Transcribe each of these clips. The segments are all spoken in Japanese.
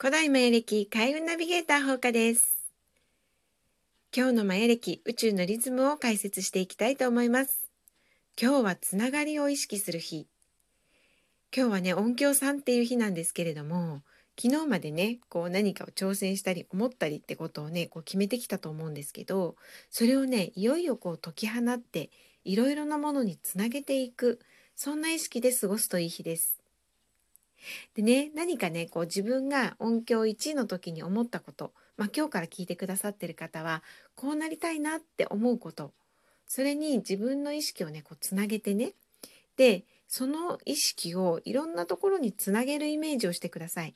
古代マヤ暦開運ナビゲーター放課です。今日のマヤ暦宇宙のリズムを解説していきたいと思います。今日はつながりを意識する日。今日はね音響さんっていう日なんですけれども昨日までねこう何かを挑戦したり思ったりってことをねこう決めてきたと思うんですけどそれをねいよいよこう解き放っていろいろなものにつなげていくそんな意識で過ごすといい日です。でね何かねこう自分が音響1の時に思ったこと、まあ、今日から聞いてくださってる方はこうなりたいなって思うことそれに自分の意識をねこうつなげてねでその意識をいろんなところにつなげるイメージをしてください。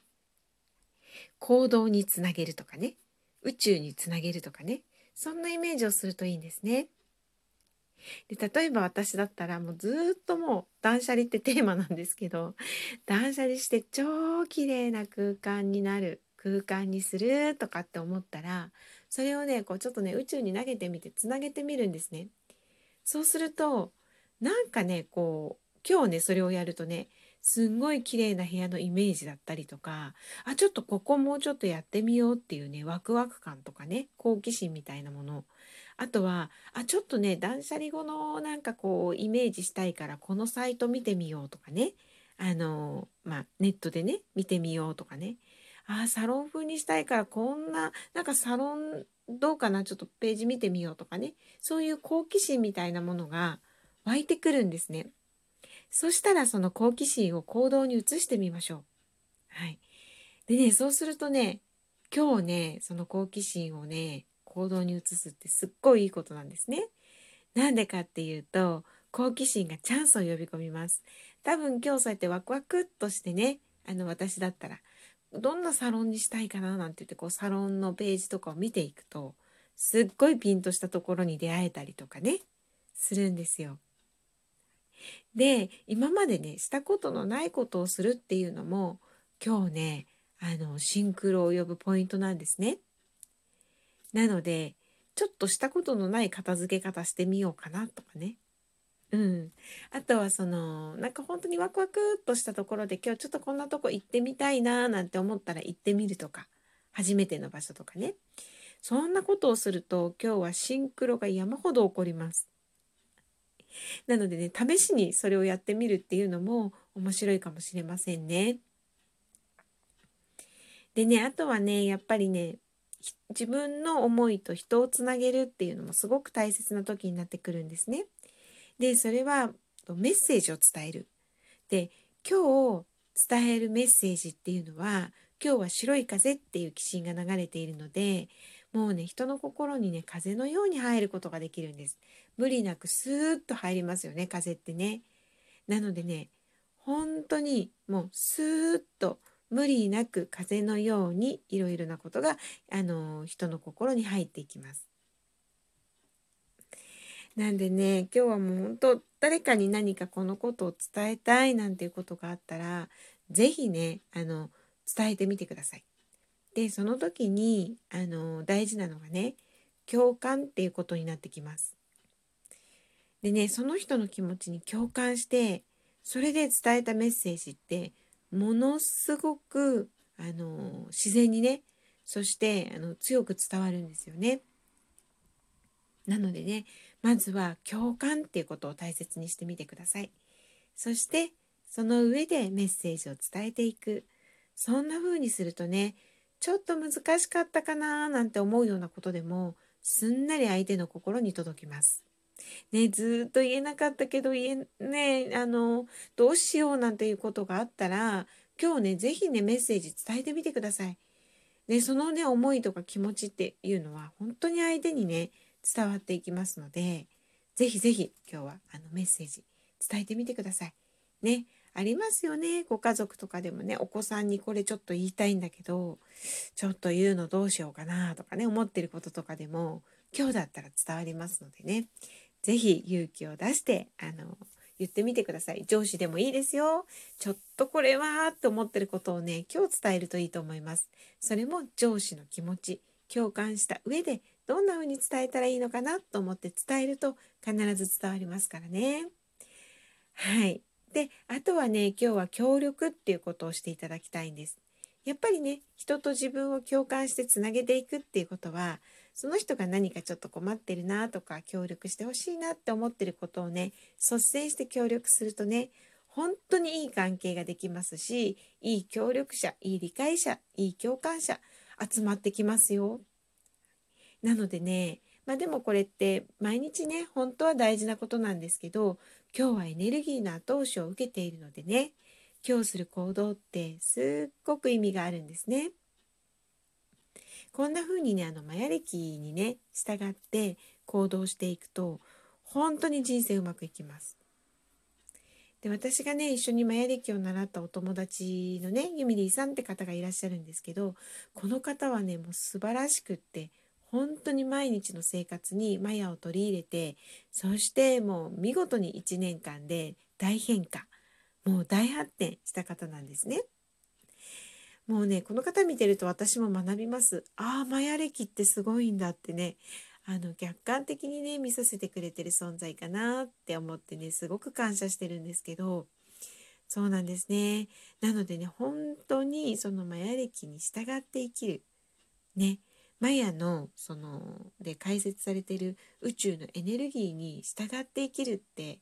行動につなげるとかね宇宙につなげるとかねそんなイメージをするといいんですね。で例えば私だったらもうずっともう断捨離ってテーマなんですけど 断捨離して超綺麗な空間になる空間にするとかって思ったらそれをねこうちょっとね宇宙に投げてみてつなげてみるんですね。そうするとなんかねこう今日ねそれをやるとねすんごい綺麗な部屋のイメージだったりとかあちょっとここもうちょっとやってみようっていうねワクワク感とかね好奇心みたいなものあとはあちょっとね断捨離後のなんかこうイメージしたいからこのサイト見てみようとかねあのまあネットでね見てみようとかねあサロン風にしたいからこんななんかサロンどうかなちょっとページ見てみようとかねそういう好奇心みたいなものが湧いてくるんですね。そしたらその好奇心を行動に移してみましょう。はい。でね、そうするとね、今日ね、その好奇心をね、行動に移すってすっごいいいことなんですね。なんでかっていうと好奇心がチャンスを呼び込みます。多分今日そうやってワクワクっとしてねあの私だったらどんなサロンにしたいかななんて言ってこうサロンのページとかを見ていくとすっごいピンとしたところに出会えたりとかねするんですよ。で今までねしたことのないことをするっていうのも今日ねあのシンクロを呼ぶポイントなんですね。なのでちょっとしたことのない片付け方してみようかなとかね。うん、あとはそのなんか本当にワクワクっとしたところで今日ちょっとこんなとこ行ってみたいななんて思ったら行ってみるとか初めての場所とかねそんなことをすると今日はシンクロが山ほど起こります。なのでね試しにそれをやってみるっていうのも面白いかもしれませんね。でねあとはねやっぱりね自分の思いと人をつなげるっていうのもすごく大切な時になってくるんですね。でそれはメッセージを伝える。で今日伝えるメッセージっていうのは今日は白い風っていう気心が流れているのでもうね人の心にね風のように入ることができるんです。無理なくスーッと入りますよね風ってね。なのでね本当にもうスーッと無理なく風のようにいろいろなことがあの人の心に入っていきます。なんでね今日はもう本当誰かに何かこのことを伝えたいなんていうことがあったら是非ねあの伝えてみてください。でその時にあの大事なのがね共感っていうことになってきます。でねその人の気持ちに共感してそれで伝えたメッセージってものすごくあの自然にねそしてあの強く伝わるんですよね。なのでねまずは共感っていうことを大切にしてみてください。そしてその上でメッセージを伝えていくそんな風にするとねちょっと難しかったかななんて思うようなことでもすんなり相手の心に届きます。ね、ずっと言えなかったけど言えねあのどうしようなんていうことがあったら今日ね是非ねメッセージ伝えてみてください。でそのね思いとか気持ちっていうのは本当に相手にね伝わっていきますので是非是非今日はあのメッセージ伝えてみてください。ねありますよねご家族とかでもねお子さんにこれちょっと言いたいんだけどちょっと言うのどうしようかなとかね思ってることとかでも今日だったら伝わりますのでね是非勇気を出してあの言ってみてください。上司でもいいですよ。ちょっとこれはって思ってることをね今日伝えるといいと思います。それも上司の気持ち共感した上でどんな風に伝えたらいいのかなと思って伝えると必ず伝わりますからね。はい。であとはね今日は協力っていうことをしていただきたいんです。やっぱりね人と自分を共感してつなげていくっていうことはその人が何かちょっと困ってるなとか協力してほしいなって思ってることをね率先して協力するとね本当にいい関係ができますしいい協力者いい理解者いい共感者集まってきますよ。なのでねまあでもこれって毎日ね本当は大事なことなんですけど今日はエネルギーの後押しを受けているのでね今日する行動ってすっごく意味があるんですね。こんな風にねあのマヤ歴にね従って行動していくと本当に人生うまくいきます。で私がね一緒にマヤ歴を習ったお友達のねユミリーさんって方がいらっしゃるんですけどこの方はねもう素晴らしくって本当に毎日の生活にマヤを取り入れてそしてもう見事に1年間で大変化もう大発展した方なんですね。もうねこの方見てると私も学びます。ああマヤ歴ってすごいんだってねあの客観的にね見させてくれてる存在かなって思ってねすごく感謝してるんですけどそうなんですね。なのでね本当にそのマヤ歴に従って生きるねマヤのそので解説されてる宇宙のエネルギーに従って生きるって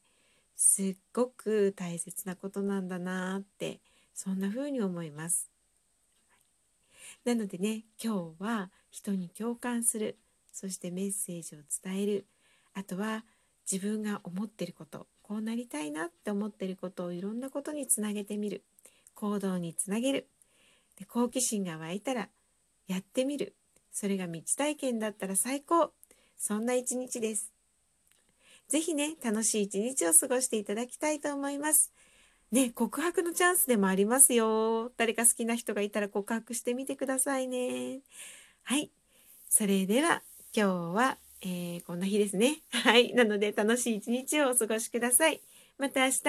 すっごく大切なことなんだなってそんな風に思います。なのでね今日は人に共感するそしてメッセージを伝えるあとは自分が思ってることこうなりたいなって思ってることをいろんなことにつなげてみる行動につなげるで好奇心が湧いたらやってみるそれが道体験だったら最高そんな一日です。ぜひね、楽しい一日を過ごしていただきたいと思います。ね、告白のチャンスでもありますよ。誰か好きな人がいたら告白してみてくださいね。はい。それでは今日は、えー、こんな日ですね。はい。なので楽しい一日をお過ごしください。また明日、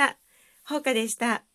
ほうかでした。